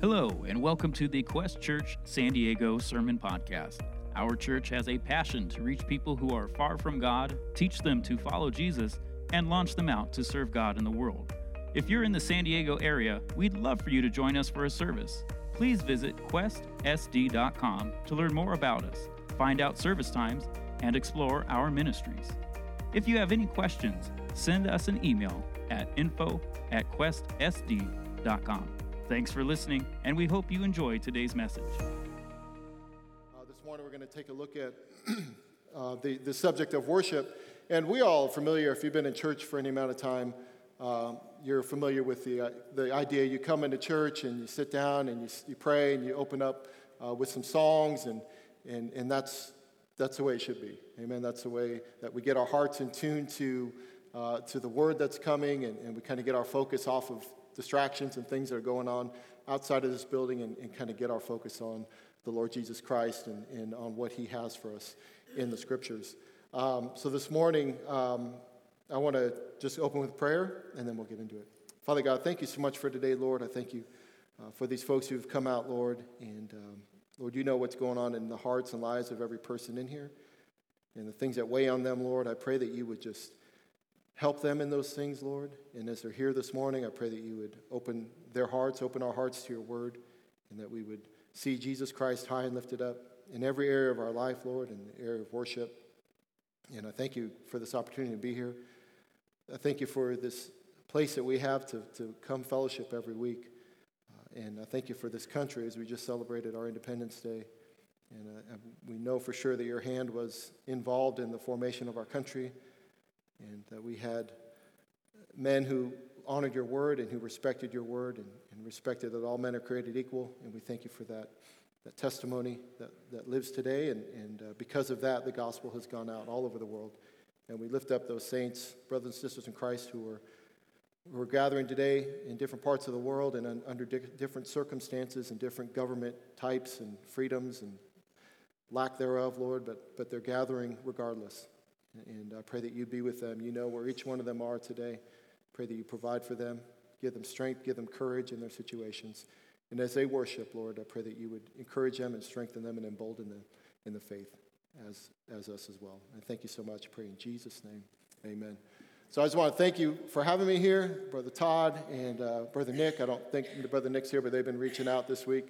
Hello, and welcome to the Quest Church San Diego Sermon Podcast. Our church has a passion to reach people who are far from God, teach them to follow Jesus, and launch them out to serve God in the world. If you're in the San Diego area, we'd love for you to join us for a service. Please visit questsd.com to learn more about us, find out service times, and explore our ministries. If you have any questions, send us an email at info at questsd.com. Thanks for listening, and we hope you enjoy today's message. Uh, this morning, we're going to take a look at uh, the, the subject of worship. And we all are familiar, if you've been in church for any amount of time, uh, you're familiar with the, uh, the idea you come into church and you sit down and you, you pray and you open up uh, with some songs, and, and, and that's, that's the way it should be. Amen. That's the way that we get our hearts in tune to, uh, to the word that's coming, and, and we kind of get our focus off of distractions and things that are going on outside of this building and, and kind of get our focus on the Lord Jesus Christ and, and on what He has for us in the scriptures. Um, so this morning, um, I want to just open with prayer and then we'll get into it. Father God, thank you so much for today, Lord. I thank you uh, for these folks who've come out, Lord. And um, Lord, you know what's going on in the hearts and lives of every person in here and the things that weigh on them, Lord. I pray that you would just Help them in those things, Lord. And as they're here this morning, I pray that you would open their hearts, open our hearts to your word, and that we would see Jesus Christ high and lifted up in every area of our life, Lord, in the area of worship. And I thank you for this opportunity to be here. I thank you for this place that we have to, to come fellowship every week. Uh, and I thank you for this country as we just celebrated our Independence Day. And uh, we know for sure that your hand was involved in the formation of our country and that we had men who honored your word and who respected your word and, and respected that all men are created equal. And we thank you for that, that testimony that, that lives today. And, and uh, because of that, the gospel has gone out all over the world. And we lift up those saints, brothers and sisters in Christ, who are, who are gathering today in different parts of the world and un, under di- different circumstances and different government types and freedoms and lack thereof, Lord, but, but they're gathering regardless. And I pray that you be with them. You know where each one of them are today. Pray that you provide for them, give them strength, give them courage in their situations. And as they worship, Lord, I pray that you would encourage them and strengthen them and embolden them in the faith as, as us as well. And thank you so much. I pray in Jesus' name. Amen. So I just want to thank you for having me here, Brother Todd and uh, Brother Nick. I don't think Brother Nick's here, but they've been reaching out this week.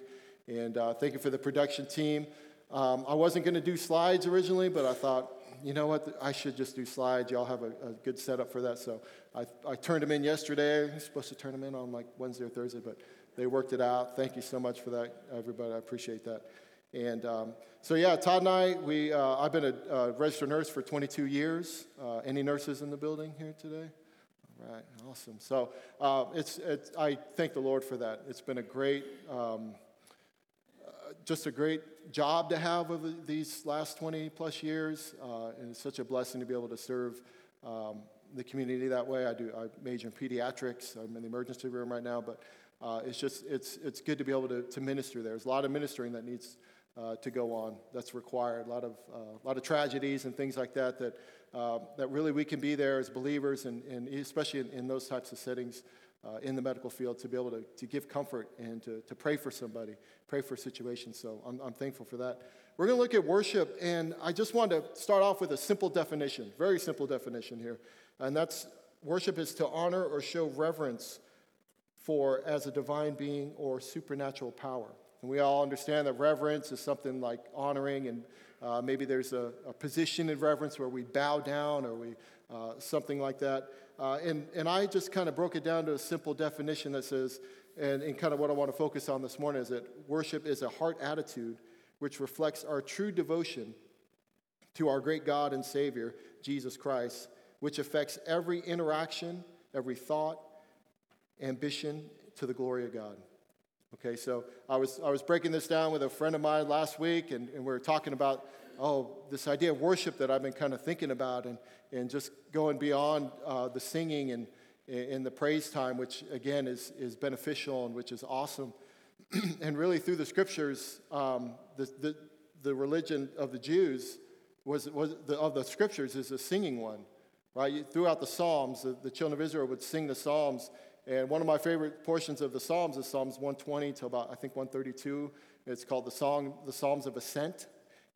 And uh, thank you for the production team. Um, I wasn't going to do slides originally, but I thought you know what, I should just do slides. Y'all have a, a good setup for that. So I, I turned them in yesterday. I was supposed to turn them in on like Wednesday or Thursday, but they worked it out. Thank you so much for that, everybody. I appreciate that. And um, so, yeah, Todd and I, we, uh, I've been a registered nurse for 22 years. Uh, any nurses in the building here today? All right, awesome. So uh, it's, it's, I thank the Lord for that. It's been a great, um, just a great job to have over these last 20 plus years, uh, and it's such a blessing to be able to serve um, the community that way. I do. I major in pediatrics. I'm in the emergency room right now, but uh, it's just it's it's good to be able to, to minister there. There's a lot of ministering that needs uh, to go on. That's required. A lot of uh, a lot of tragedies and things like that. That uh, that really we can be there as believers, and, and especially in, in those types of settings uh, in the medical field to be able to, to give comfort and to, to pray for somebody, pray for situations. So I'm, I'm thankful for that. We're going to look at worship, and I just want to start off with a simple definition, very simple definition here. And that's worship is to honor or show reverence for as a divine being or supernatural power. And we all understand that reverence is something like honoring, and uh, maybe there's a, a, position of reverence where we bow down or we uh, something like that. Uh, and, and I just kind of broke it down to a simple definition that says, and, and kind of what I want to focus on this morning is that worship is a heart attitude which reflects our true devotion to our great God and Savior, Jesus Christ, which affects every interaction, every thought, ambition to the glory of God. Okay, so I was, I was breaking this down with a friend of mine last week, and, and we were talking about oh, this idea of worship that I've been kind of thinking about and, and just going beyond uh, the singing and, and the praise time, which again is, is beneficial and which is awesome. and really, through the scriptures, um, the, the, the religion of the Jews was, was the, of the scriptures is a singing one, right? Throughout the Psalms, the, the children of Israel would sing the Psalms And one of my favorite portions of the Psalms is Psalms 120 to about, I think, 132. It's called the, song, the Psalms of Ascent.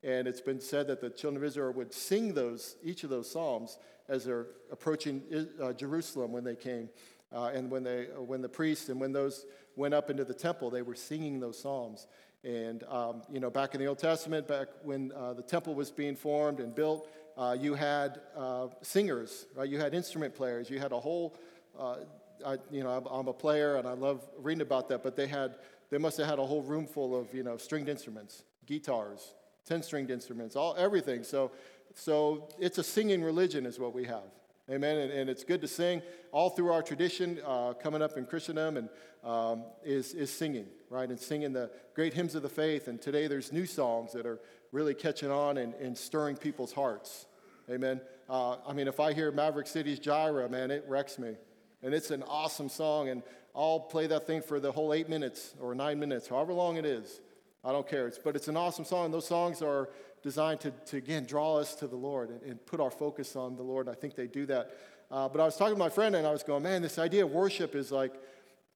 And it's been said that the children of Israel would sing those, each of those Psalms as they're approaching uh, Jerusalem when they came. Uh, and when, they, when the priests and when those went up into the temple, they were singing those Psalms. And, um, you know, back in the Old Testament, back when uh, the temple was being formed and built, uh, you had uh, singers, right? You had instrument players. You had a whole, uh, I, you know, I'm a player and I love reading about that, but they had, they must have had a whole room full of, you know, stringed instruments, guitars, 10 stringed instruments, all, everything. So, so it's a singing religion is what we have. Amen. And, and it's good to sing all through our tradition uh, coming up in Christendom and um, is, is singing, right? And singing the great hymns of the faith. And today there's new songs that are really catching on and, and stirring people's hearts. Amen. Uh, I mean, if I hear Maverick City's Jireh, man, it wrecks me. And it's an awesome song. And I'll play that thing for the whole eight minutes or nine minutes, however long it is. I don't care. It's, but it's an awesome song. Those songs are designed to, to again, draw us to the Lord and, and put our focus on the Lord. I think they do that. Uh, but I was talking to my friend and I was going, man, this idea of worship is like,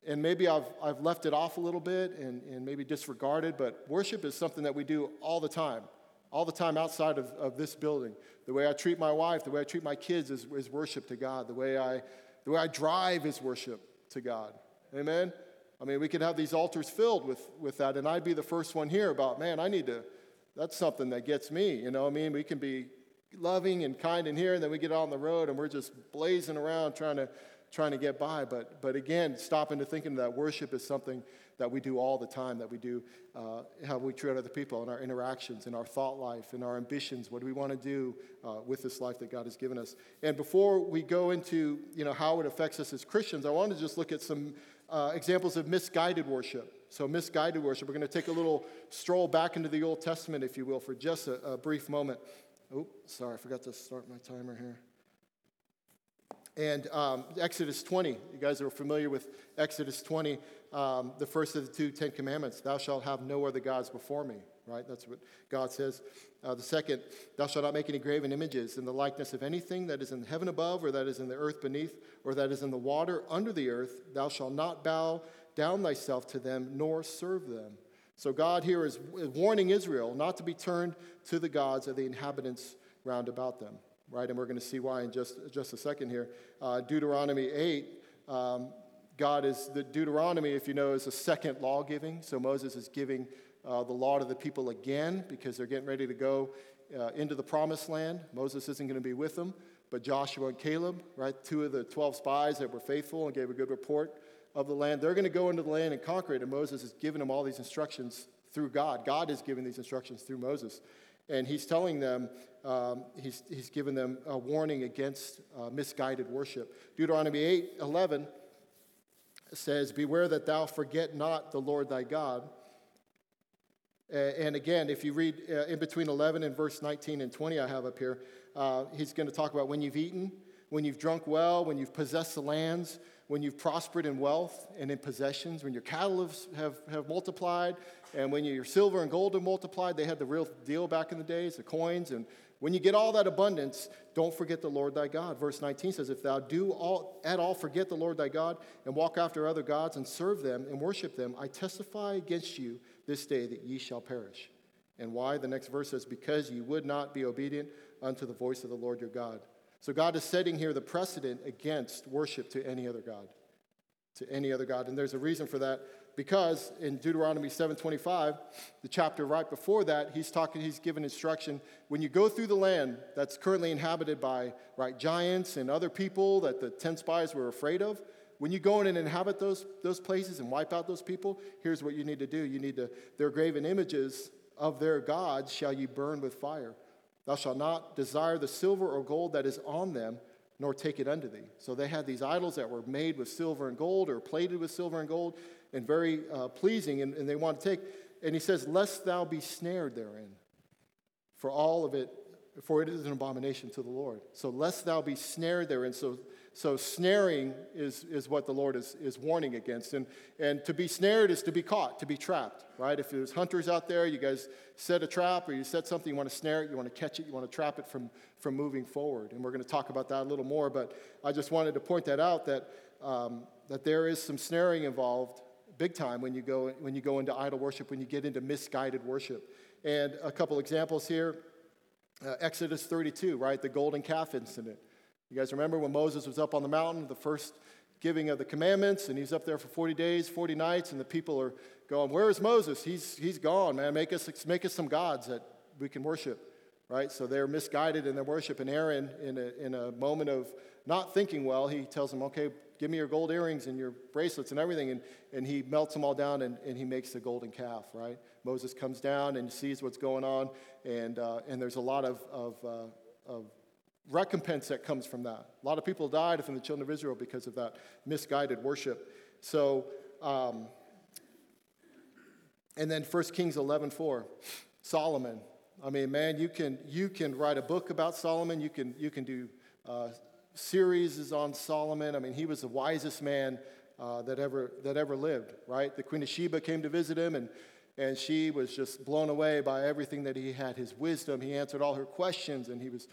and maybe I've, I've left it off a little bit and, and maybe disregarded, but worship is something that we do all the time, all the time outside of, of this building. The way I treat my wife, the way I treat my kids is, is worship to God. The way, I, the way I drive is worship to God. Amen? I mean, we could have these altars filled with, with that, and I'd be the first one here about, man, I need to that's something that gets me. You know, I mean, we can be loving and kind in here, and then we get on the road and we're just blazing around trying to trying to get by. But but again, stopping to thinking that worship is something that we do all the time. That we do uh, how we treat other people in our interactions, in our thought life, in our ambitions. What do we want to do uh, with this life that God has given us? And before we go into you know how it affects us as Christians, I want to just look at some uh, examples of misguided worship. So, misguided worship. We're going to take a little stroll back into the Old Testament, if you will, for just a, a brief moment. Oh, sorry, I forgot to start my timer here. And um, Exodus 20, you guys are familiar with Exodus 20, um, the first of the two Ten Commandments Thou shalt have no other gods before me, right? That's what God says. Uh, the second, Thou shalt not make any graven images in the likeness of anything that is in heaven above, or that is in the earth beneath, or that is in the water under the earth. Thou shalt not bow down thyself to them, nor serve them. So God here is warning Israel not to be turned to the gods of the inhabitants round about them, right? And we're going to see why in just, just a second here. Uh, Deuteronomy 8, um, God is, the Deuteronomy, if you know, is a second law giving. So Moses is giving uh, the law to the people again because they're getting ready to go uh, into the promised land. Moses isn't going to be with them, but Joshua and Caleb, right? Two of the 12 spies that were faithful and gave a good report of the land. They're going to go into the land and conquer it. And Moses is giving them all these instructions through God. God is giving these instructions through Moses. And he's telling them, um, he's, he's given them a warning against uh, misguided worship. Deuteronomy 8 11 says, Beware that thou forget not the Lord thy God. and again, if you read uh, in between 11 and verse 19 and 20, I have up here, uh, he's going to talk about when you've eaten, when you've drunk well, when you've possessed the lands, when you've prospered in wealth and in possessions, when your cattle have, have, have, multiplied, and when your silver and gold have multiplied, they had the real deal back in the days, the coins. And when you get all that abundance, don't forget the Lord thy God. Verse 19 says, If thou do all, at all forget the Lord thy God, and walk after other gods, and serve them, and worship them, I testify against you this day that ye shall perish. And why? The next verse says, Because ye would not be obedient unto the voice of the Lord your God. So God is setting here the precedent against worship to any other God. To any other God. And there's a reason for that because in Deuteronomy 7:25, the chapter right before that, he's talking he's given instruction when you go through the land that's currently inhabited by right giants and other people that the 10 spies were afraid of, when you go in and inhabit those, those places and wipe out those people, here's what you need to do. You need to, their graven images of their gods shall you burn with fire. Thou shalt not desire the silver or gold that is on them, nor take it unto thee. So they had these idols that were made with silver and gold or plated with silver and gold and very uh, pleasing, and, and they want to take. And he says, Lest thou be snared therein, for all of it, for it is an abomination to the Lord. So lest thou be snared therein. So so snaring is, is what the Lord is, is warning against. And, and to be snared is to be caught, to be trapped, right? If there's hunters out there, you guys set a trap or you set something, you want to snare it, you want to catch it, you want to trap it from, from moving forward. And we're going to talk about that a little more, but I just wanted to point that out that um, that there is some snaring involved, big time, when you go when you go into idol worship, when you get into misguided worship. And a couple examples here: uh, Exodus 32, right, the golden calf incident. You guys remember when Moses was up on the mountain, the first giving of the commandments, and he's up there for 40 days, 40 nights, and the people are going, Where is Moses? He's, he's gone, man. Make us, make us some gods that we can worship, right? So they're misguided in their worship. And Aaron, in a, in a moment of not thinking well, he tells them, Okay, give me your gold earrings and your bracelets and everything. And, and he melts them all down and, and he makes the golden calf, right? Moses comes down and sees what's going on, and, uh, and there's a lot of, of, uh, of recompense that comes from that. A lot of people died from the children of Israel because of that misguided worship. So, um, and then 1 Kings 11 4, Solomon. I mean, man, you can, you can write a book about Solomon. You can, you can do uh, series is on Solomon. I mean, he was the wisest man uh, that, ever, that ever lived, right? The Queen of Sheba came to visit him, and, and she was just blown away by everything that he had his wisdom. He answered all her questions, and he was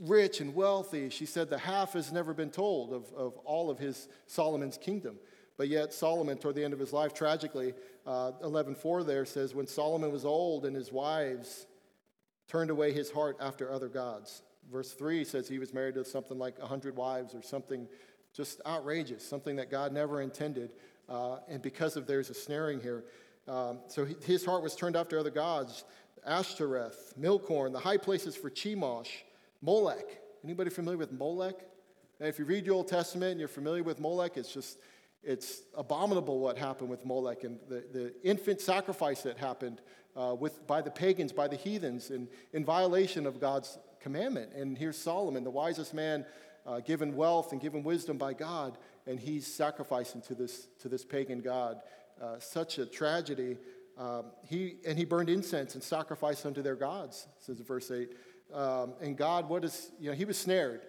rich and wealthy. She said the half has never been told of, of all of his Solomon's kingdom. But yet, Solomon, toward the end of his life, tragically, uh, 11.4 there says, When Solomon was old and his wives turned away his heart after other gods. Verse 3 says he was married to something like 100 wives or something just outrageous, something that God never intended. Uh, and because of there's a snaring here. Um, so he, his heart was turned after other gods Ashtoreth, Milcom, the high places for Chemosh, Molech. Anybody familiar with Molech? And if you read your Old Testament and you're familiar with Molech, it's just, it's abominable what happened with Molech and the, the infant sacrifice that happened uh, with, by the pagans, by the heathens, in, in violation of God's commandment. And here's Solomon, the wisest man, uh, given wealth and given wisdom by God, and he's sacrificing to this, to this pagan God. Uh, such a tragedy. Um, he, and he burned incense and sacrificed unto their gods, says verse 8. Um, and God, what is, you know, he was snared,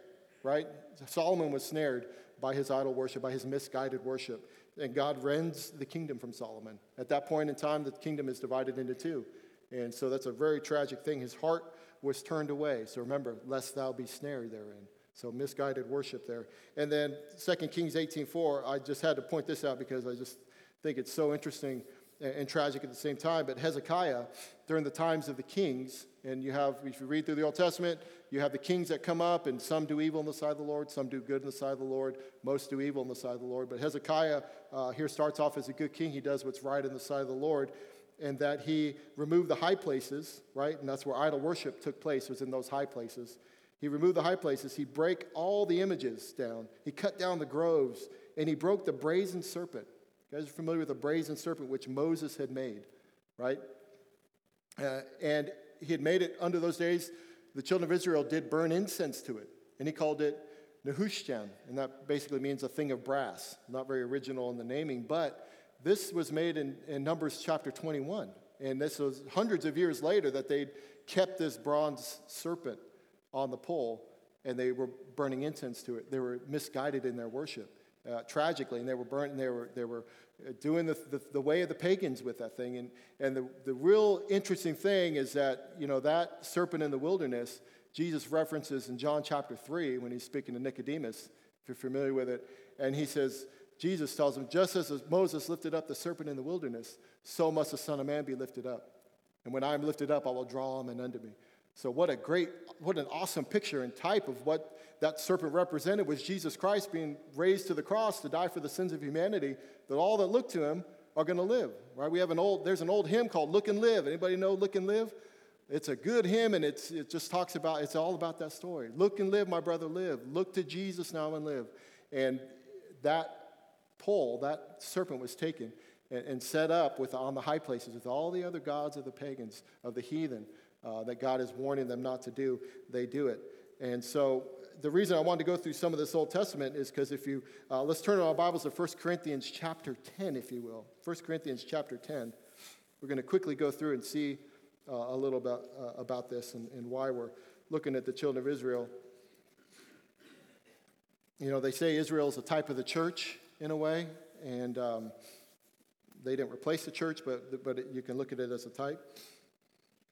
right? Solomon was snared by his idol worship, by his misguided worship. And God rends the kingdom from Solomon. At that point in time, the kingdom is divided into two. And so that's a very tragic thing. His heart was turned away. So remember, lest thou be snared therein. So misguided worship there. And then 2 Kings 18.4, I just had to point this out because I just think it's so interesting and tragic at the same time. But Hezekiah, during the times of the kings, and you have, if you read through the Old Testament, you have the kings that come up, and some do evil in the sight of the Lord, some do good in the sight of the Lord, most do evil in the sight of the Lord. But Hezekiah uh, here starts off as a good king. He does what's right in the sight of the Lord, and that he removed the high places, right? And that's where idol worship took place, was in those high places. He removed the high places. He break all the images down. He cut down the groves, and he broke the brazen serpent. You guys are familiar with the brazen serpent which Moses had made, right? Uh, and he had made it under those days. The children of Israel did burn incense to it, and he called it Nehushtan, and that basically means a thing of brass. Not very original in the naming, but this was made in, in Numbers chapter 21. And this was hundreds of years later that they'd kept this bronze serpent on the pole and they were burning incense to it. They were misguided in their worship uh, tragically, and they were burnt, and they were, they were uh, doing the, the, the, way of the pagans with that thing. And, and the, the real interesting thing is that, you know, that serpent in the wilderness, Jesus references in John chapter 3 when he's speaking to Nicodemus, if you're familiar with it. And he says, Jesus tells him, just as Moses lifted up the serpent in the wilderness, so must the Son of Man be lifted up. And when I am lifted up, I will draw him unto me. So, what a great, what an awesome picture and type of what that serpent represented was Jesus Christ being raised to the cross to die for the sins of humanity, that all that look to him are going to live. Right? We have an old, there's an old hymn called Look and Live. Anybody know Look and Live? It's a good hymn and it's, it just talks about, it's all about that story. Look and live, my brother, live. Look to Jesus now and live. And that pole, that serpent was taken and, and set up with, on the high places with all the other gods of the pagans, of the heathen uh, that God is warning them not to do, they do it. And so the reason I wanted to go through some of this Old Testament is because if you, uh, let's turn our Bibles to 1 Corinthians chapter 10, if you will. 1 Corinthians chapter 10. We're going to quickly go through and see uh, a little bit uh, about this and, and why we're looking at the children of Israel. You know, they say Israel is a type of the church in a way, and um, they didn't replace the church, but, but it, you can look at it as a type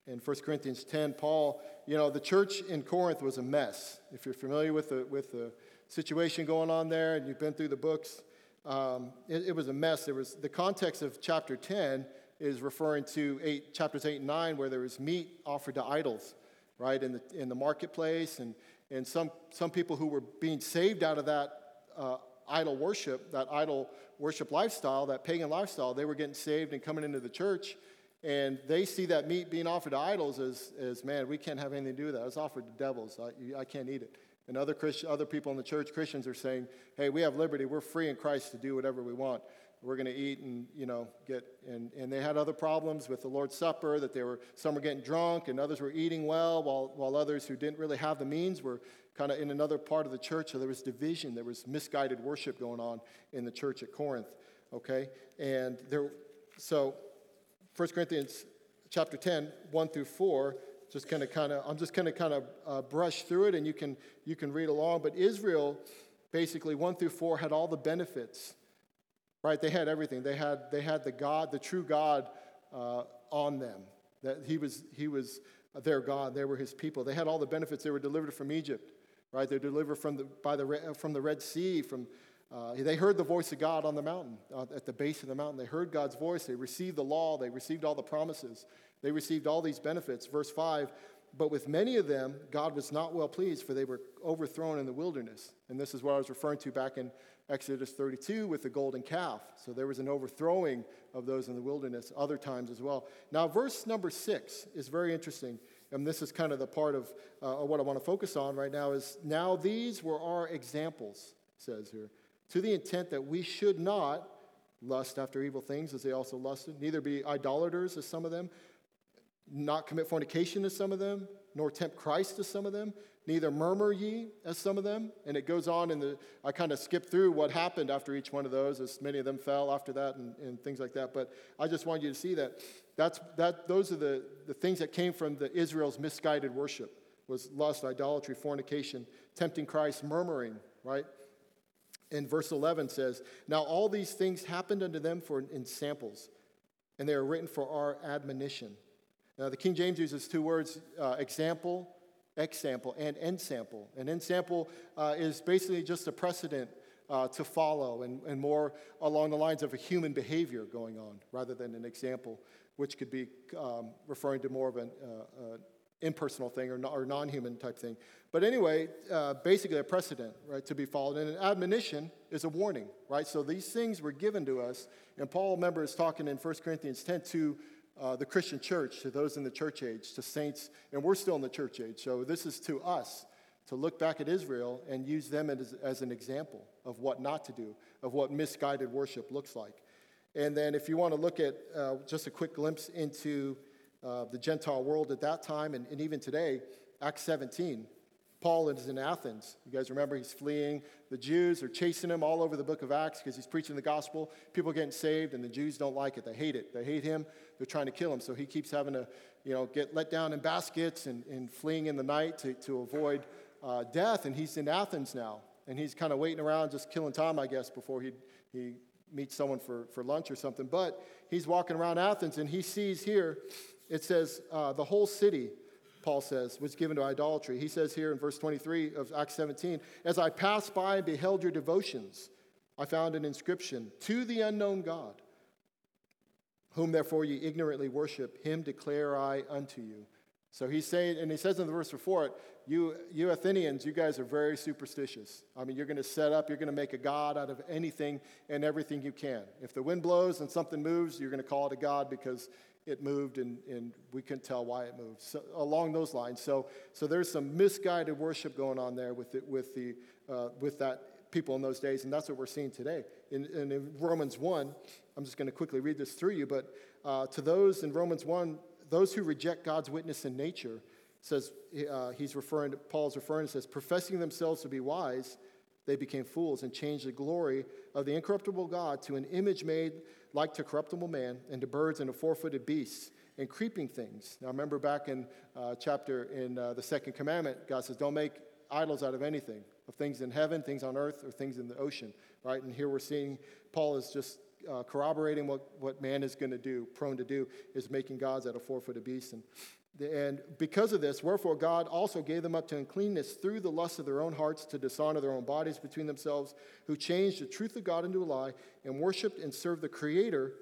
in 1 Corinthians 10, Paul, you know, the church in Corinth was a mess. If you're familiar with the, with the situation going on there and you've been through the books, um, it, it was a mess. There was the context of chapter 10 is referring to eight, chapters 8 and 9, where there was meat offered to idols, right, in the, in the marketplace. And, and some, some people who were being saved out of that uh, idol worship, that idol worship lifestyle, that pagan lifestyle, they were getting saved and coming into the church. And they see that meat being offered to idols as, as man, we can't have anything to do with that. It's offered to devils. I, I can't eat it. And other, Christ, other people in the church, Christians, are saying, hey, we have liberty. We're free in Christ to do whatever we want. We're going to eat and, you know, get, and, and they had other problems with the Lord's Supper, that they were, some were getting drunk and others were eating well, while, while others who didn't really have the means were kind of in another part of the church. So there was division. There was misguided worship going on in the church at Corinth, okay? And there, so 1 Corinthians chapter 10, 1 through 4, just kind of kind of i'm just going to kind of uh, brush through it and you can you can read along but israel basically 1 through 4 had all the benefits right they had everything they had they had the god the true god uh, on them that he was he was their god they were his people they had all the benefits they were delivered from egypt right they're delivered from the by the from the red sea from uh, they heard the voice of God on the mountain, uh, at the base of the mountain. They heard God's voice. They received the law. They received all the promises. They received all these benefits. Verse 5 But with many of them, God was not well pleased, for they were overthrown in the wilderness. And this is what I was referring to back in Exodus 32 with the golden calf. So there was an overthrowing of those in the wilderness other times as well. Now, verse number 6 is very interesting. And this is kind of the part of uh, what I want to focus on right now is now these were our examples, says here, to the intent that we should not lust after evil things as they also lusted, neither be idolaters as some of them, not commit fornication as some of them, nor tempt Christ as some of them, neither murmur ye as some of them. And it goes on, and I kind of skip through what happened after each one of those, as many of them fell after that and, and things like that. But I just want you to see that, that's, that those are the, the things that came from the Israel's misguided worship was lust, idolatry, fornication, tempting Christ, murmuring, right? And verse 11 says, Now all these things happened unto them for ensamples, and they are written for our admonition now, the King James uses two words uh, example, example, and ensample. And ensample uh, is basically just a precedent uh, to follow and, and more along the lines of a human behavior going on rather than an example, which could be um, referring to more of an uh, uh, impersonal thing or, or non human type thing. But anyway, uh, basically a precedent, right, to be followed. And an admonition is a warning, right? So these things were given to us. And Paul, remember, is talking in 1 Corinthians 10 to uh, the Christian church, to those in the church age, to saints, and we're still in the church age. So this is to us to look back at Israel and use them as, as an example of what not to do, of what misguided worship looks like. And then, if you want to look at uh, just a quick glimpse into uh, the Gentile world at that time and, and even today, Acts 17, Paul is in Athens. You guys remember he's fleeing. The Jews are chasing him all over the book of Acts because he's preaching the gospel. People are getting saved, and the Jews don't like it. They hate it. They hate him. They're trying to kill him. So he keeps having to, you know, get let down in baskets and, and fleeing in the night to, to avoid uh, death. And he's in Athens now. And he's kind of waiting around, just killing time, I guess, before he, he meets someone for, for lunch or something. But he's walking around Athens, and he sees here, it says, uh, the whole city Paul says, was given to idolatry. He says here in verse 23 of Acts 17, As I passed by and beheld your devotions, I found an inscription, To the unknown God, whom therefore ye ignorantly worship, him declare I unto you. So he's saying, and he says in the verse before it, you, you Athenians, you guys are very superstitious. I mean, you're going to set up, you're going to make a God out of anything and everything you can. If the wind blows and something moves, you're going to call it a God because it moved and, and we couldn't tell why it moved. So, along those lines. So, so there's some misguided worship going on there with, it, with, the, uh, with that people in those days, and that's what we're seeing today. In, in Romans 1, I'm just going to quickly read this through you, but uh, to those in Romans 1, those who reject God's witness in nature, says uh, he's referring to, Paul's referring, says, professing themselves to be wise, they became fools and changed the glory of the incorruptible God to an image made like to corruptible man, and to birds and to four footed beasts and creeping things. Now, remember back in uh, chapter in uh, the second commandment, God says, Don't make idols out of anything, of things in heaven, things on earth, or things in the ocean, right? And here we're seeing Paul is just uh, corroborating what, what man is going to do, prone to do, is making gods out of four footed beasts. And, and because of this, wherefore God also gave them up to uncleanness through the lust of their own hearts to dishonor their own bodies between themselves, who changed the truth of God into a lie and worshiped and served the Creator,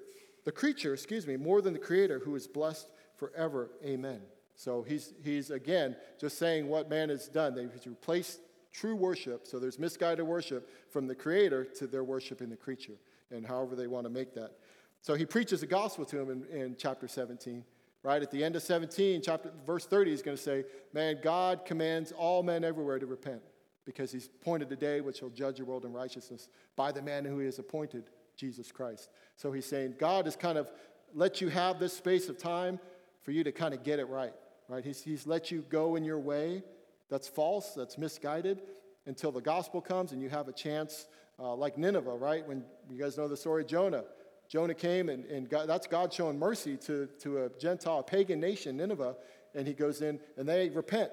the creature, excuse me, more than the Creator, who is blessed forever. Amen. So he's, he's again just saying what man has done. They've replaced true worship, so there's misguided worship from the Creator to their worship in the creature and however they want to make that. So he preaches the gospel to them in, in chapter 17, right? At the end of 17, chapter, verse 30, he's going to say, Man, God commands all men everywhere to repent because he's appointed a day which he'll judge the world in righteousness by the man who he has appointed, Jesus Christ. So he's saying, God has kind of let you have this space of time for you to kind of get it right, right? He's, he's let you go in your way that's false, that's misguided, until the gospel comes and you have a chance uh, like Nineveh, right? When you guys know the story of Jonah. Jonah came, and, and God, that's God showing mercy to, to a Gentile, a pagan nation, Nineveh, and he goes in and they repent.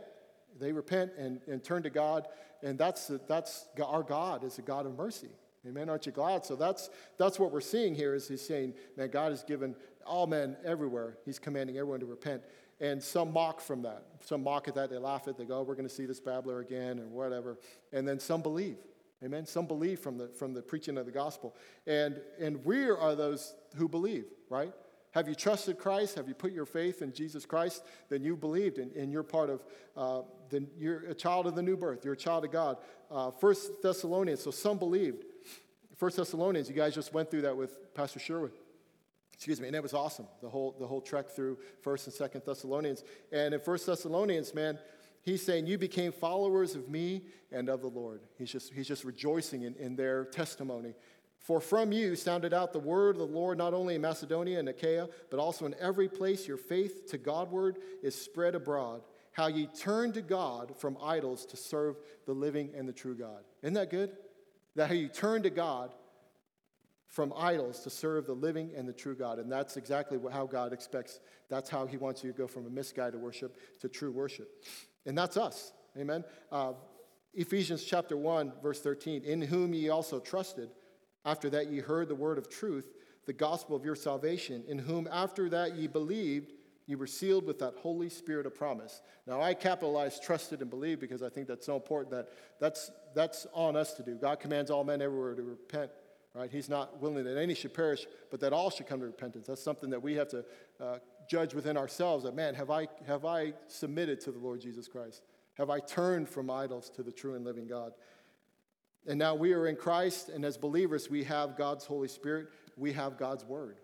They repent and, and turn to God, and that's, that's our God is a God of mercy. Amen. Aren't you glad? So that's, that's what we're seeing here is he's saying, man, God has given all men everywhere. He's commanding everyone to repent. And some mock from that. Some mock at that. They laugh at it. They go, oh, we're going to see this babbler again or whatever. And then some believe. Amen. Some believe from the, from the preaching of the gospel. And, and we are those who believe, right? Have you trusted Christ? Have you put your faith in Jesus Christ? Then you believed, and, and you're part of, uh, the, you're a child of the new birth. You're a child of God. Uh, First Thessalonians, so some believed. First Thessalonians, you guys just went through that with Pastor Sherwood. Excuse me, and it was awesome, the whole, the whole trek through First and Second Thessalonians. And in First Thessalonians, man, he's saying, You became followers of me and of the Lord. He's just, he's just rejoicing in, in their testimony. For from you sounded out the word of the Lord, not only in Macedonia and Achaia, but also in every place your faith to Godward is spread abroad. How ye turn to God from idols to serve the living and the true God. Isn't that good? That how you turn to God from idols to serve the living and the true God. And that's exactly how God expects. That's how He wants you to go from a misguided worship to true worship. And that's us. Amen. Uh, Ephesians chapter 1, verse 13, in whom ye also trusted, after that ye heard the word of truth, the gospel of your salvation, in whom after that ye believed, you were sealed with that Holy Spirit of promise. Now, I capitalize trusted and believe because I think that's so important that that's, that's on us to do. God commands all men everywhere to repent, right? He's not willing that any should perish, but that all should come to repentance. That's something that we have to uh, judge within ourselves that, man, have I, have I submitted to the Lord Jesus Christ? Have I turned from idols to the true and living God? And now we are in Christ, and as believers, we have God's Holy Spirit. We have God's Word.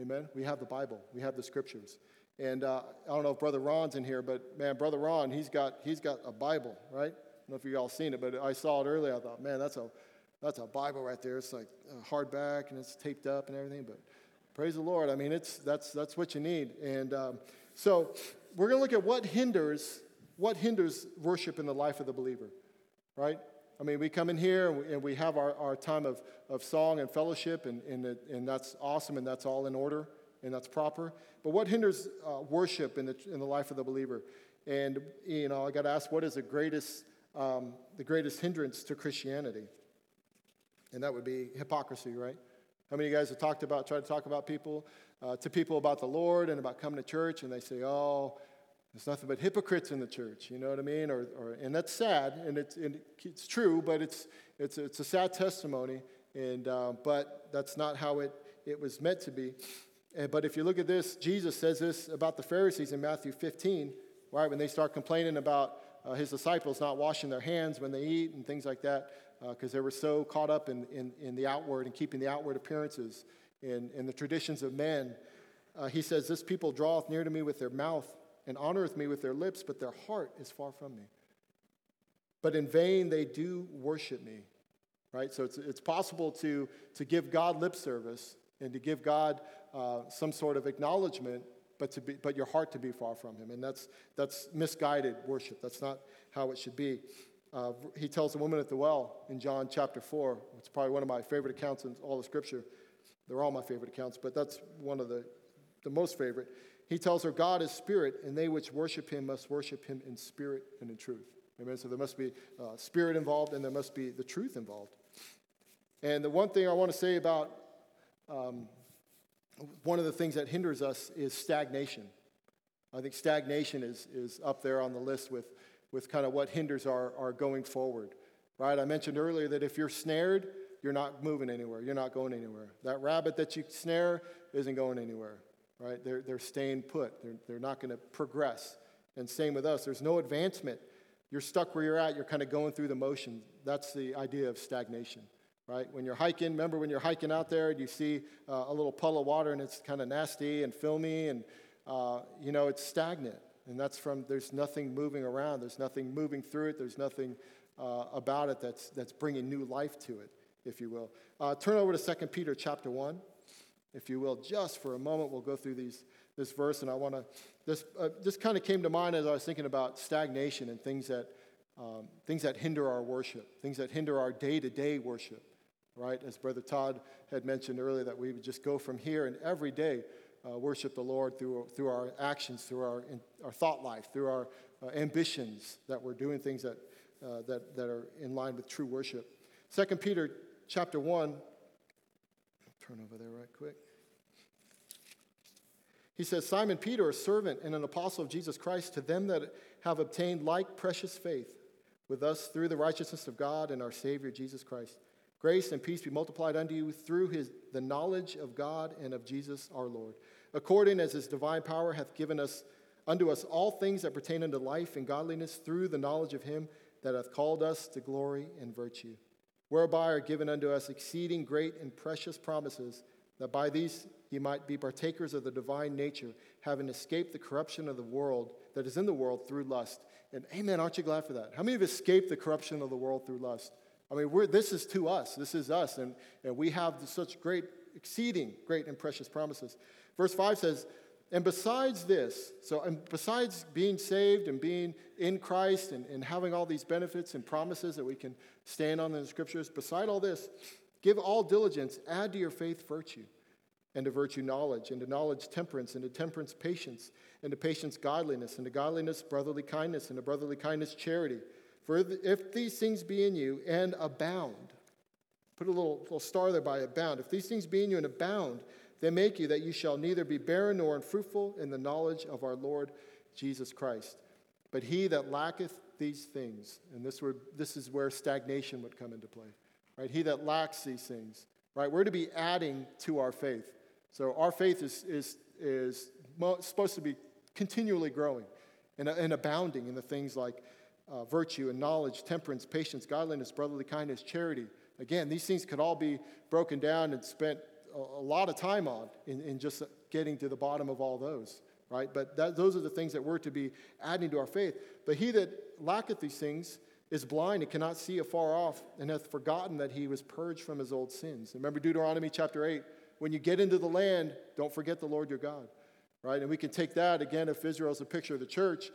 Amen? We have the Bible. We have the Scriptures. And uh, I don't know if Brother Ron's in here, but man, Brother Ron, he's got, he's got a Bible, right? I don't know if you all seen it, but I saw it earlier. I thought, man, that's a, that's a Bible right there. It's like hardback and it's taped up and everything. But praise the Lord. I mean, it's, that's, that's what you need. And um, so we're going to look at what hinders, what hinders worship in the life of the believer, right? I mean, we come in here and we, and we have our, our time of, of song and fellowship, and, and, it, and that's awesome and that's all in order and that's proper. But what hinders uh, worship in the, in the life of the believer? And, you know, I got to ask, what is the greatest, um, the greatest hindrance to Christianity? And that would be hypocrisy, right? How many of you guys have talked about, tried to talk about people, uh, to people about the Lord and about coming to church, and they say, oh, there's nothing but hypocrites in the church, you know what I mean? Or, or, and that's sad, and it's, and it's true, but it's, it's, it's a sad testimony, and, uh, but that's not how it, it was meant to be. And, but if you look at this, Jesus says this about the Pharisees in Matthew 15, right? When they start complaining about uh, his disciples not washing their hands when they eat and things like that, because uh, they were so caught up in, in, in, the outward and keeping the outward appearances and, and the traditions of men. Uh, he says, This people draweth near to me with their mouth and honoreth me with their lips, but their heart is far from me. But in vain they do worship me. Right? So it's, it's possible to, to give God lip service and to give God uh, some sort of acknowledgement, but, to be, but your heart to be far from Him. And that's, that's misguided worship. That's not how it should be. Uh, he tells the woman at the well in John chapter 4. It's probably one of my favorite accounts in all the scripture. They're all my favorite accounts, but that's one of the, the most favorite. He tells her, God is spirit, and they which worship him must worship him in spirit and in truth. Amen. So there must be uh, spirit involved, and there must be the truth involved. And the one thing I want to say about um, one of the things that hinders us is stagnation. I think stagnation is, is up there on the list with, with kind of what hinders our, our going forward, right? I mentioned earlier that if you're snared, you're not moving anywhere. You're not going anywhere. That rabbit that you snare isn't going anywhere, right? They're, they're staying put. They're, they're not going to progress. And same with us. There's no advancement. You're stuck where you're at. You're kind of going through the motion. That's the idea of stagnation right? When you're hiking, remember when you're hiking out there and you see uh, a little puddle of water and it's kind of nasty and filmy and, uh, you know, it's stagnant. And that's from, there's nothing moving around, there's nothing moving through it, there's nothing uh, about it that's, that's bringing new life to it, if you will. Uh, turn over to 2 Peter chapter 1, if you will, just for a moment. We'll go through these, this verse, and I want to, this, uh, this kind of came to mind as I was thinking about stagnation and things that, um, things that hinder our worship, things that hinder our day to day worship right? As Brother Todd had mentioned earlier, that we would just go from here and every day uh, worship the Lord through, through our actions, through our, in, our thought life, through our uh, ambitions, that we're doing things that, uh, that, that are in line with true worship. 2 Peter chapter 1, turn over there right quick. He says, Simon Peter, a servant and an apostle of Jesus Christ, to them that have obtained like precious faith with us through the righteousness of God and our Savior Jesus Christ. Grace and peace be multiplied unto you through his, the knowledge of God and of Jesus our Lord, according as his divine power hath given us unto us all things that pertain unto life and godliness through the knowledge of him that hath called us to glory and virtue, whereby are given unto us exceeding great and precious promises, that by these ye might be partakers of the divine nature, having escaped the corruption of the world that is in the world through lust. And amen, aren't you glad for that? How many have escaped the corruption of the world through lust? I mean, this is to us. This is us. And, and we have such great, exceeding great and precious promises. Verse 5 says, and besides this, so and besides being saved and being in Christ and, and having all these benefits and promises that we can stand on in the scriptures, beside all this, give all diligence, add to your faith virtue, and to virtue knowledge, and to knowledge temperance, and to temperance patience, and to patience godliness, and to godliness brotherly kindness, and to brotherly kindness charity. For if these things be in you and abound, put a little, little star there by abound. If these things be in you and abound, they make you that you shall neither be barren nor unfruitful in the knowledge of our Lord Jesus Christ. But he that lacketh these things, and this, word, this is where stagnation would come into play, right? He that lacks these things, right? We're to be adding to our faith. So our faith is, is, is supposed to be continually growing and, and abounding in the things like uh, virtue and knowledge, temperance, patience, godliness, brotherly kindness, charity. Again, these things could all be broken down and spent a, a lot of time on in, in, just getting to the bottom of all those, right? But that, those are the things that we're to be adding to our faith. But he that lacketh these things is blind and cannot see afar off and hath forgotten that he was purged from his old sins. Remember Deuteronomy chapter 8 when you get into the land, don't forget the Lord your God, right? And we can take that again if Israel is a picture of the church.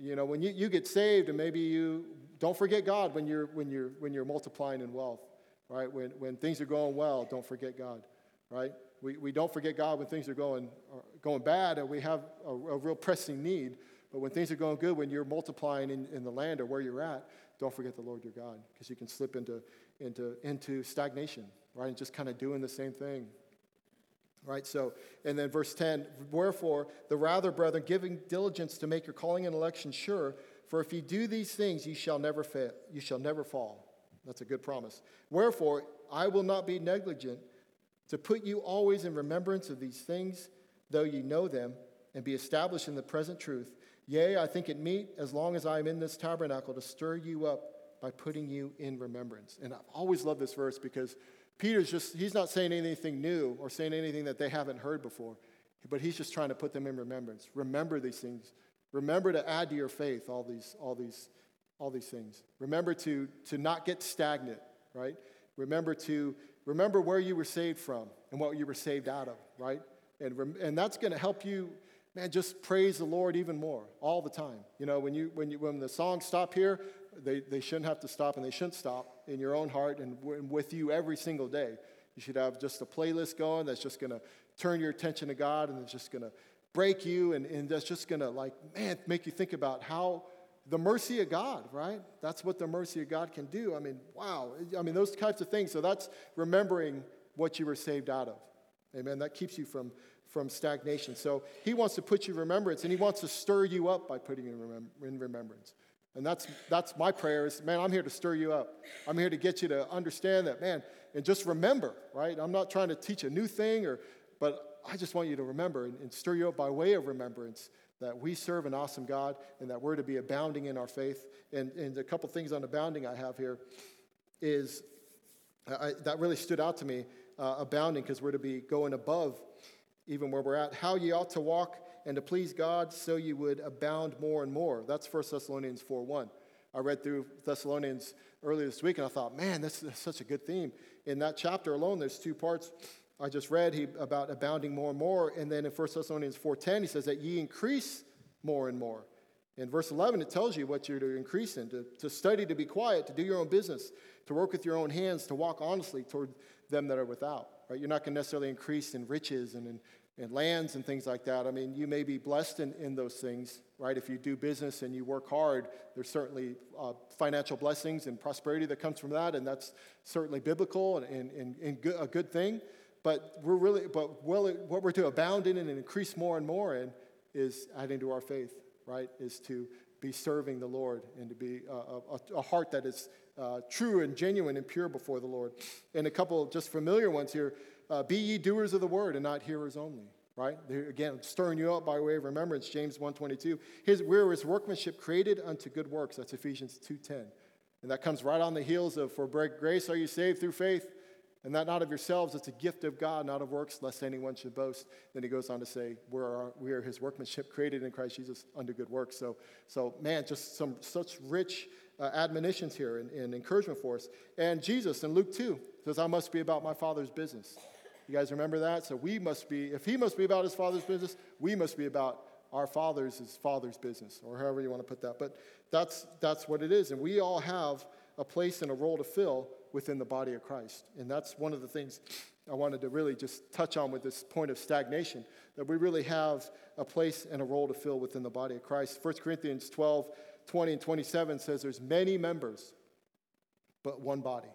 You know, when you, you get saved and maybe you don't forget God when you're, when you're, when you're multiplying in wealth, right? When, when things are going well, don't forget God, right? We, we don't forget God when things are going, are going bad and we have a, a, real pressing need. But when things are going good, when you're multiplying in, in the land or where you're at, don't forget the Lord your God because you can slip into, into, into stagnation, right? And just kind of doing the same thing right? So, and then verse 10 Wherefore, the rather, brethren, giving diligence to make your calling and election sure, for if you do these things, you shall never fail, you shall never fall. That's a good promise. Wherefore, I will not be negligent to put you always in remembrance of these things, though ye know them, and be established in the present truth. Yea, I think it meet, as long as I am in this tabernacle, to stir you up by putting you in remembrance. And I've always loved this verse because Peter's just, he's not saying anything new or saying anything that they haven't heard before, but he's just trying to put them in remembrance. Remember these things. Remember to add to your faith all these, all these, all these things. Remember to, to not get stagnant, right? Remember to remember where you were saved from and what you were saved out of, right? And, and that's going to help you, man, just praise the Lord even more all the time. You know, when, you, when, you, when the songs stop here, they, they shouldn't have to stop and they shouldn't stop in your own heart and with you every single day. You should have just a playlist going that's just going to turn your attention to God and it's just going to break you and, and that's just going to, like, man, make you think about how the mercy of God, right? That's what the mercy of God can do. I mean, wow. I mean, those types of things. So that's remembering what you were saved out of, Amen. That keeps you from, from stagnation. So he wants to put you in remembrance, and he wants to stir you up by putting you in, remem- in remembrance. And that's, that's my prayer is, man, I'm here to stir you up. I'm here to get you to understand that, man, and just remember, right? I'm not trying to teach a new thing, or, but I just want you to remember and, and stir you up by way of remembrance that we serve an awesome God and that we're to be abounding in our faith. And, and a couple things on abounding I have here is I, that really stood out to me, uh, abounding, because we're to be going above even where we're at. How ye ought to walk and to please God so you would abound more and more. That's 1 Thessalonians 4 1. I read through Thessalonians earlier this week and I thought, man, this is such a good theme. In that chapter alone, there's two parts. I just read he, about abounding more and more. And then in 1 Thessalonians 4.10, he says that ye increase more and more. In verse 11, it tells you what you're to increase in, to, to study, to be quiet, to do your own business, to work with your own hands, to walk honestly toward them that are without. Right? You're not going to necessarily increase in riches and in and lands and things like that. I mean, you may be blessed in, in those things, right? If you do business and you work hard, there's certainly uh, financial blessings and prosperity that comes from that, and that's certainly biblical and, and, and, and good, a good thing. But we're really, but well, what we're to abound in and increase more and more in is adding to our faith, right? Is to be serving the Lord and to be a, a, a heart that is uh, true and genuine and pure before the Lord. And a couple just familiar ones here uh, be ye doers of the word and not hearers only right? Again stirring you up by way of remembrance james 1.22 his, we're his workmanship created unto good works. That's ephesians 2.10 and that comes right on the heels of for grace are you saved through faith and that not of yourselves. It's a gift of god not of works lest anyone should boast. Then he goes on to say we're, we are his workmanship created in christ jesus unto good works. So so man just some such rich uh, admonitions here and, and encouragement for us. And jesus in luke 2 says i must be about my father's business you guys remember that? So we must be, if he must be about his father's business, we must be about our father's his father's business, or however you want to put that. But that's that's what it is. And we all have a place and a role to fill within the body of Christ. And that's one of the things I wanted to really just touch on with this point of stagnation, that we really have a place and a role to fill within the body of Christ. 1 Corinthians 12, 20 and 27 says there's many members, but one body,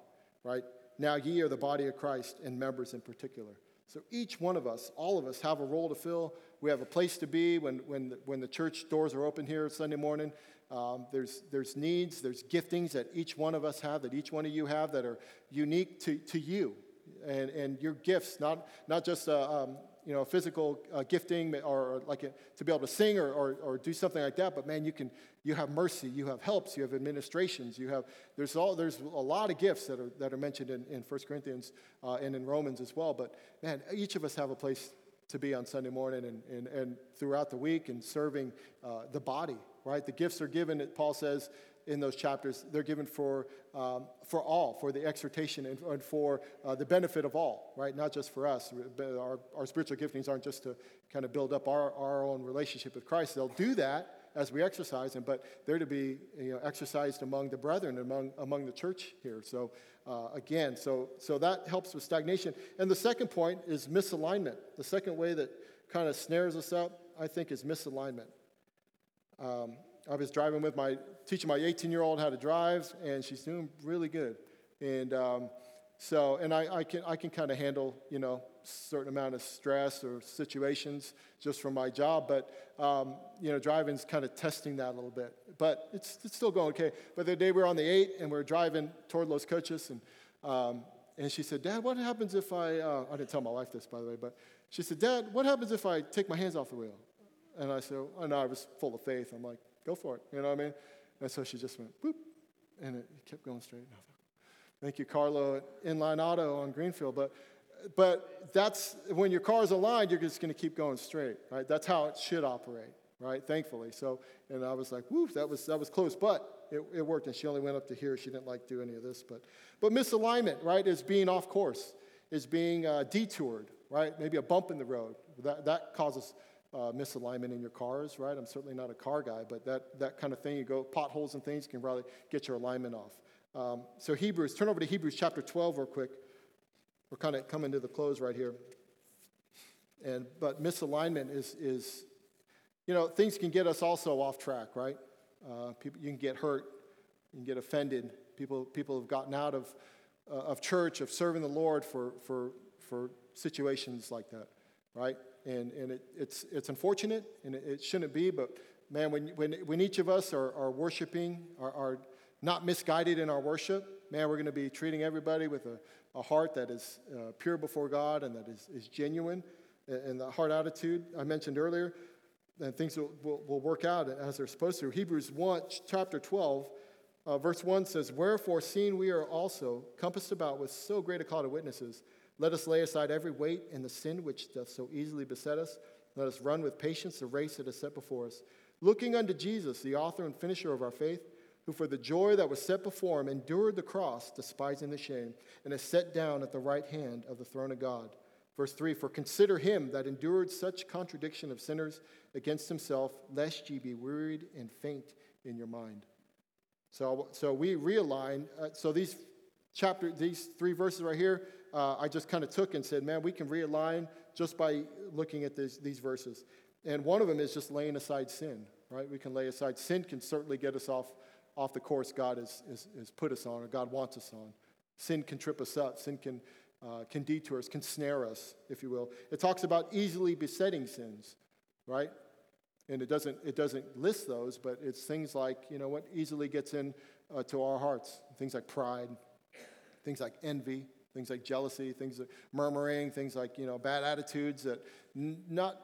right? Now ye are the body of Christ and members in particular. So each one of us, all of us, have a role to fill. We have a place to be when, when, the, when the church doors are open here Sunday morning. Um, there's, there's needs, there's giftings that each one of us have, that each one of you have that are unique to, to you. And, and your gifts, not, not just uh, um, you know, physical uh, gifting or, like a, to be able to sing or, or, or, do something like that, but man, you can, you have mercy, you have helps, you have administrations, you have, there's, all, there's a lot of gifts that are, that are mentioned in, in 1 Corinthians uh, and in Romans as well. But man, each of us have a place to be on Sunday morning and, and, and throughout the week and serving uh, the body, right? The gifts are given, Paul says, in those chapters, they're given for, um, for all, for the exhortation and, and for uh, the benefit of all, right? Not just for us. Our, our spiritual giftings aren't just to kind of build up our, our own relationship with Christ. They'll do that as we exercise them, but they're to be you know, exercised among the brethren, among, among the church here. So, uh, again, so, so that helps with stagnation. And the second point is misalignment. The second way that kind of snares us up, I think, is misalignment. Um, I was driving with my, teaching my 18 year old how to drive, and she's doing really good. And um, so, and I, I can, I can kind of handle, you know, certain amount of stress or situations just from my job, but, um, you know, driving's kind of testing that a little bit. But it's, it's still going okay. But the day we were on the 8 and we are driving toward Los Coches, and, um, and she said, Dad, what happens if I, uh, I didn't tell my wife this, by the way, but she said, Dad, what happens if I take my hands off the wheel? And I said, oh, no, I was full of faith. I'm like, Go for it. You know what I mean? And so she just went, boop, and it kept going straight. Thank you, Carlo, Inline Auto on Greenfield. But, but that's when your car is aligned, you're just going to keep going straight, right? That's how it should operate, right? Thankfully. So, and I was like, whoo, that was, that was close. But it, it worked, and she only went up to here. She didn't like do any of this. But, but misalignment, right, is being off course, is being uh, detoured, right? Maybe a bump in the road. That, that causes uh, misalignment in your cars, right? I'm certainly not a car guy, but that, that kind of thing, you go potholes and things, you can probably get your alignment off. Um, so Hebrews, turn over to Hebrews chapter 12 real quick. We're kind of coming to the close right here. And but misalignment is is, you know, things can get us also off track, right? Uh, people, you can get hurt, you can get offended. People people have gotten out of uh, of church, of serving the Lord for for for situations like that, right? And, and it, it's, it's unfortunate and it, it, shouldn't be, but man, when, when, when each of us are, are worshiping, are, are not misguided in our worship, man, we're going to be treating everybody with a, a heart that is uh, pure before God and that is, is genuine. And the heart attitude I mentioned earlier, and things will, will, will work out as they're supposed to. Hebrews 1, chapter 12, uh, verse 1 says, Wherefore, seeing we are also compassed about with so great a cloud of witnesses, let us lay aside every weight and the sin which doth so easily beset us. Let us run with patience the race that is set before us, looking unto Jesus, the author and finisher of our faith, who for the joy that was set before him endured the cross, despising the shame, and is set down at the right hand of the throne of God. Verse 3 For consider him that endured such contradiction of sinners against himself, lest ye be wearied and faint in your mind. So, so we realign. Uh, so these chapter, these three verses right here, uh, I just kind of took and said, man, we can realign just by looking at this, these verses. And one of them is just laying aside sin, right? We can lay aside sin can certainly get us off, off the course God has, has, put us on or God wants us on. Sin can trip us up. Sin can, uh, can detour us, can snare us, if you will. It talks about easily besetting sins, right? And it doesn't, it doesn't list those, but it's things like, you know, what easily gets in uh, to our hearts. Things like pride, things like envy, things like jealousy, things like murmuring, things like, you know, bad attitudes that n- not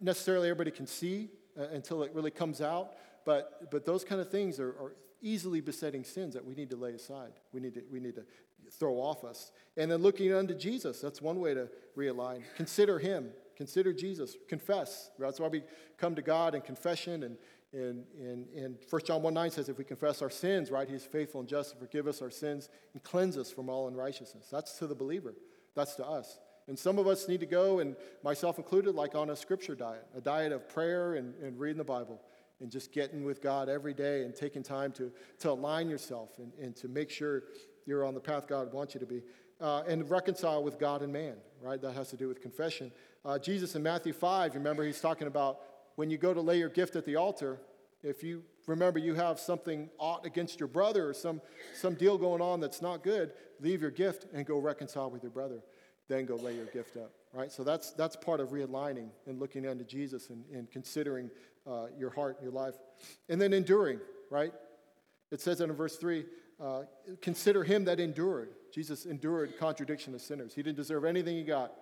necessarily everybody can see uh, until it really comes out. But, but those kind of things are, are easily besetting sins that we need to lay aside. We need to, we need to throw off us. And then looking unto Jesus, that's one way to realign. Consider him. Consider Jesus. Confess. That's why we come to God in confession. And, and, and, and 1 John 1 9 says, if we confess our sins, right, he is faithful and just to forgive us our sins and cleanse us from all unrighteousness. That's to the believer. That's to us. And some of us need to go, and myself included, like on a scripture diet, a diet of prayer and, and reading the Bible and just getting with God every day and taking time to, to align yourself and, and to make sure you're on the path God wants you to be. Uh, and reconcile with God and man, right? That has to do with confession. Uh, Jesus in Matthew 5, remember, he's talking about when you go to lay your gift at the altar, if you remember you have something ought against your brother or some, some deal going on that's not good, leave your gift and go reconcile with your brother. Then go lay your gift up, right? So that's, that's part of realigning and looking unto Jesus and, and considering uh, your heart, and your life. And then enduring, right? It says in verse 3 uh, consider him that endured. Jesus endured contradiction of sinners. He didn't deserve anything he got,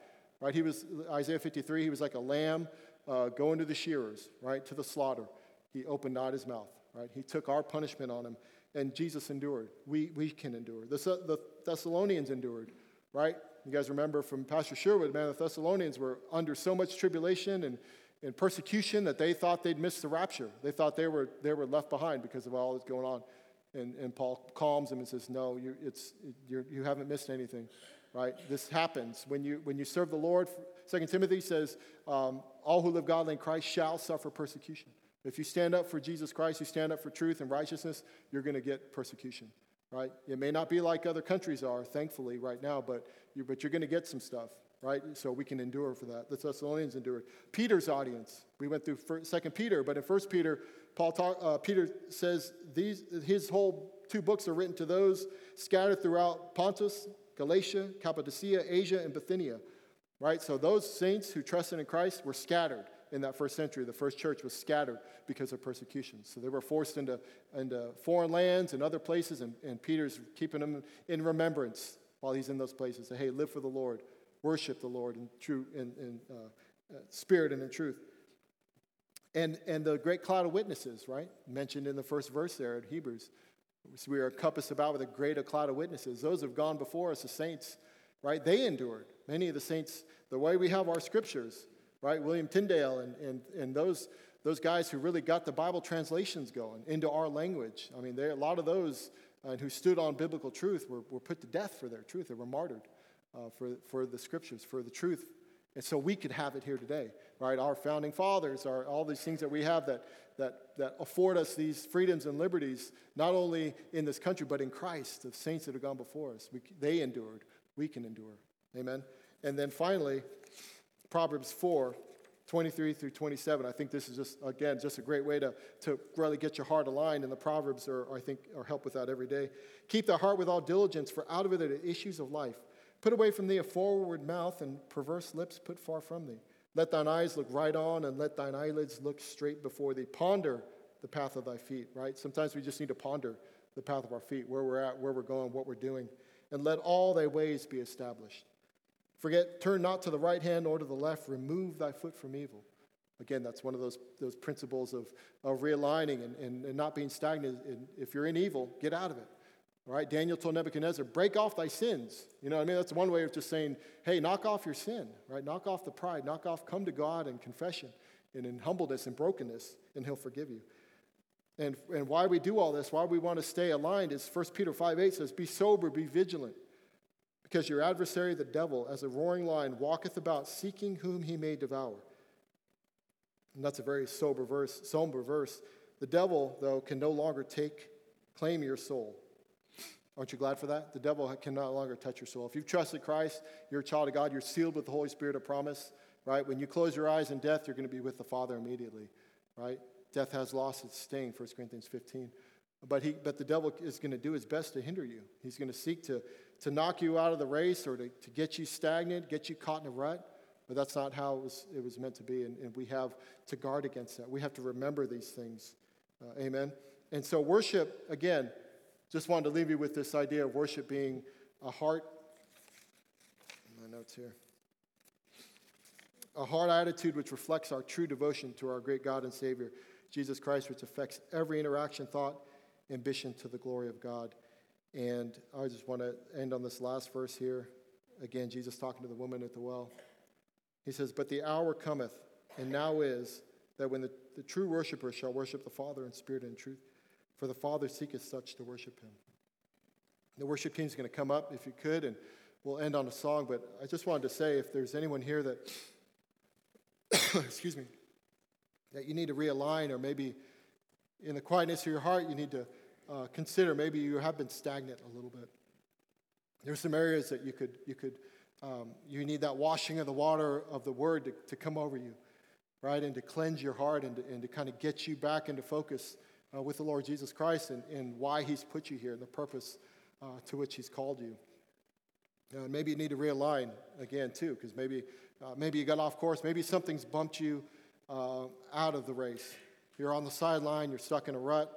right? He was, Isaiah 53, he was like a lamb uh, going to the shearers, right? To the slaughter. He opened not his mouth, right? He took our punishment on him, and Jesus endured. We, we can endure. The, the Thessalonians endured, right? You guys remember from Pastor Sherwood, man, the Thessalonians were under so much tribulation and in persecution that they thought they'd miss the rapture. They thought they were, they were left behind because of all that's going on. And, and Paul calms them and says, No, you, it's, you're, you haven't missed anything, right? This happens. When you, when you serve the Lord, Second Timothy says, um, All who live godly in Christ shall suffer persecution. If you stand up for Jesus Christ, you stand up for truth and righteousness, you're going to get persecution, right? It may not be like other countries are, thankfully, right now, but, you, but you're going to get some stuff right? So we can endure for that. The Thessalonians endured. Peter's audience. We went through Second Peter, but in First Peter, Paul talk, uh, Peter says these his whole two books are written to those scattered throughout Pontus, Galatia, Cappadocia, Asia, and Bithynia. Right? So those saints who trusted in Christ were scattered in that first century. The first church was scattered because of persecution. So they were forced into, into foreign lands and other places, and, and Peter's keeping them in remembrance while he's in those places. Say, hey, live for the Lord worship the Lord in true in, in uh, uh, spirit and in truth. And and the great cloud of witnesses, right? Mentioned in the first verse there in Hebrews. We are compassed about with a great cloud of witnesses. Those who have gone before us, the saints, right? They endured. Many of the saints, the way we have our scriptures, right? William Tyndale and, and, and those, those guys who really got the Bible translations going into our language. I mean, there, a lot of those uh, who stood on biblical truth were, were put to death for their truth. They were martyred uh, for, for the scriptures, for the truth. And so we could have it here today, right? Our founding fathers, our, all these things that we have that, that, that afford us these freedoms and liberties, not only in this country, but in Christ, the saints that have gone before us. We, they endured. We can endure. Amen? And then finally, Proverbs 4, 23 through 27. I think this is just, again, just a great way to, to really get your heart aligned. And the Proverbs are, I think, are help with that every day. Keep the heart with all diligence, for out of it are the issues of life. Put away from thee a forward mouth and perverse lips put far from thee. Let thine eyes look right on and let thine eyelids look straight before thee. Ponder the path of thy feet, right? Sometimes we just need to ponder the path of our feet, where we're at, where we're going, what we're doing. And let all thy ways be established. Forget, turn not to the right hand or to the left, remove thy foot from evil. Again, that's one of those, those principles of, of realigning and, and, and not being stagnant. And if you're in evil, get out of it. All right, Daniel told Nebuchadnezzar, break off thy sins. You know what I mean? That's one way of just saying, hey, knock off your sin, right? Knock off the pride, knock off, come to God in confession and in humbleness and brokenness, and he'll forgive you. And, and why we do all this, why we want to stay aligned is 1 Peter 5 8 says, Be sober, be vigilant, because your adversary, the devil, as a roaring lion, walketh about seeking whom he may devour. And that's a very sober verse, somber verse. The devil, though, can no longer take, claim your soul. Aren't you glad for that? The devil can no longer touch your soul. If you've trusted Christ, you're a child of God, you're sealed with the Holy Spirit of promise, right? When you close your eyes in death, you're going to be with the Father immediately, right? Death has lost its sting, 1 Corinthians 15. But, he, but the devil is going to do his best to hinder you. He's going to seek to, to knock you out of the race or to, to get you stagnant, get you caught in a rut. But that's not how it was, it was meant to be. And, and we have to guard against that. We have to remember these things. Uh, amen. And so, worship, again, just wanted to leave you with this idea of worship being a heart. My notes here. A heart attitude which reflects our true devotion to our great God and Savior, Jesus Christ, which affects every interaction, thought, ambition to the glory of God. And I just want to end on this last verse here. Again, Jesus talking to the woman at the well. He says, But the hour cometh, and now is, that when the, the true worshiper shall worship the Father in spirit and truth, for the Father seeketh such to worship him. The worship team is going to come up if you could, and we'll end on a song. But I just wanted to say if there's anyone here that, excuse me, that you need to realign, or maybe in the quietness of your heart, you need to uh, consider maybe you have been stagnant a little bit. There's some areas that you could, you could, um, you need that washing of the water of the word to, to come over you, right? And to cleanse your heart and to, and to kind of get you back into focus uh, with the Lord Jesus Christ and, and why He's put you here and the purpose uh, to which He's called you. Uh, maybe you need to realign again, too, because maybe, uh, maybe you got off course. Maybe something's bumped you uh, out of the race. You're on the sideline, you're stuck in a rut,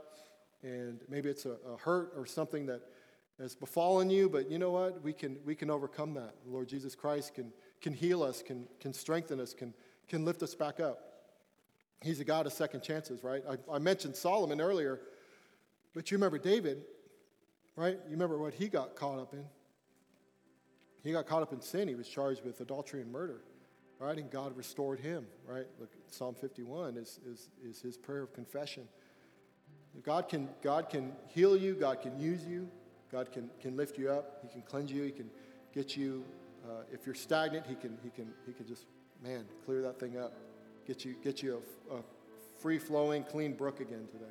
and maybe it's a, a hurt or something that has befallen you, but you know what? We can, we can overcome that. The Lord Jesus Christ can, can heal us, can, can strengthen us, can, can lift us back up. He's a God of second chances, right? I, I mentioned Solomon earlier, but you remember David, right? You remember what he got caught up in. He got caught up in sin. He was charged with adultery and murder, right? And God restored him, right? Look, Psalm 51 is, is, is his prayer of confession. God can, God can heal you, God can use you, God can, can lift you up, He can cleanse you, He can get you, uh, if you're stagnant, He can, he, can, he can just, man, clear that thing up get you, get you a, a free flowing, clean brook again today.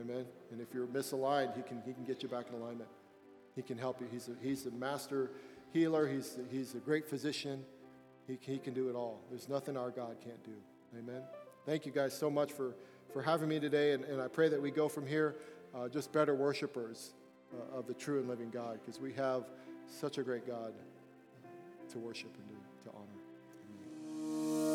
Amen. And if you're misaligned, he can, he can get you back in alignment. He can help you. He's a, he's a master healer, he's, he's a great physician. He, he can do it all. There's nothing our God can't do. Amen. Thank you guys so much for, for having me today. And, and I pray that we go from here uh, just better worshipers uh, of the true and living God because we have such a great God to worship and do.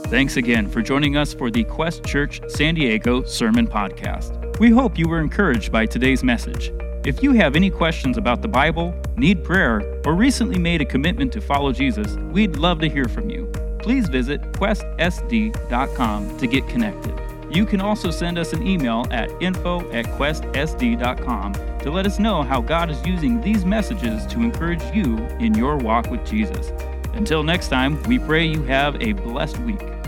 Thanks again for joining us for the Quest Church San Diego Sermon Podcast. We hope you were encouraged by today's message. If you have any questions about the Bible, need prayer, or recently made a commitment to follow Jesus, we'd love to hear from you. Please visit questsd.com to get connected. You can also send us an email at info at questsd.com to let us know how God is using these messages to encourage you in your walk with Jesus. Until next time, we pray you have a blessed week.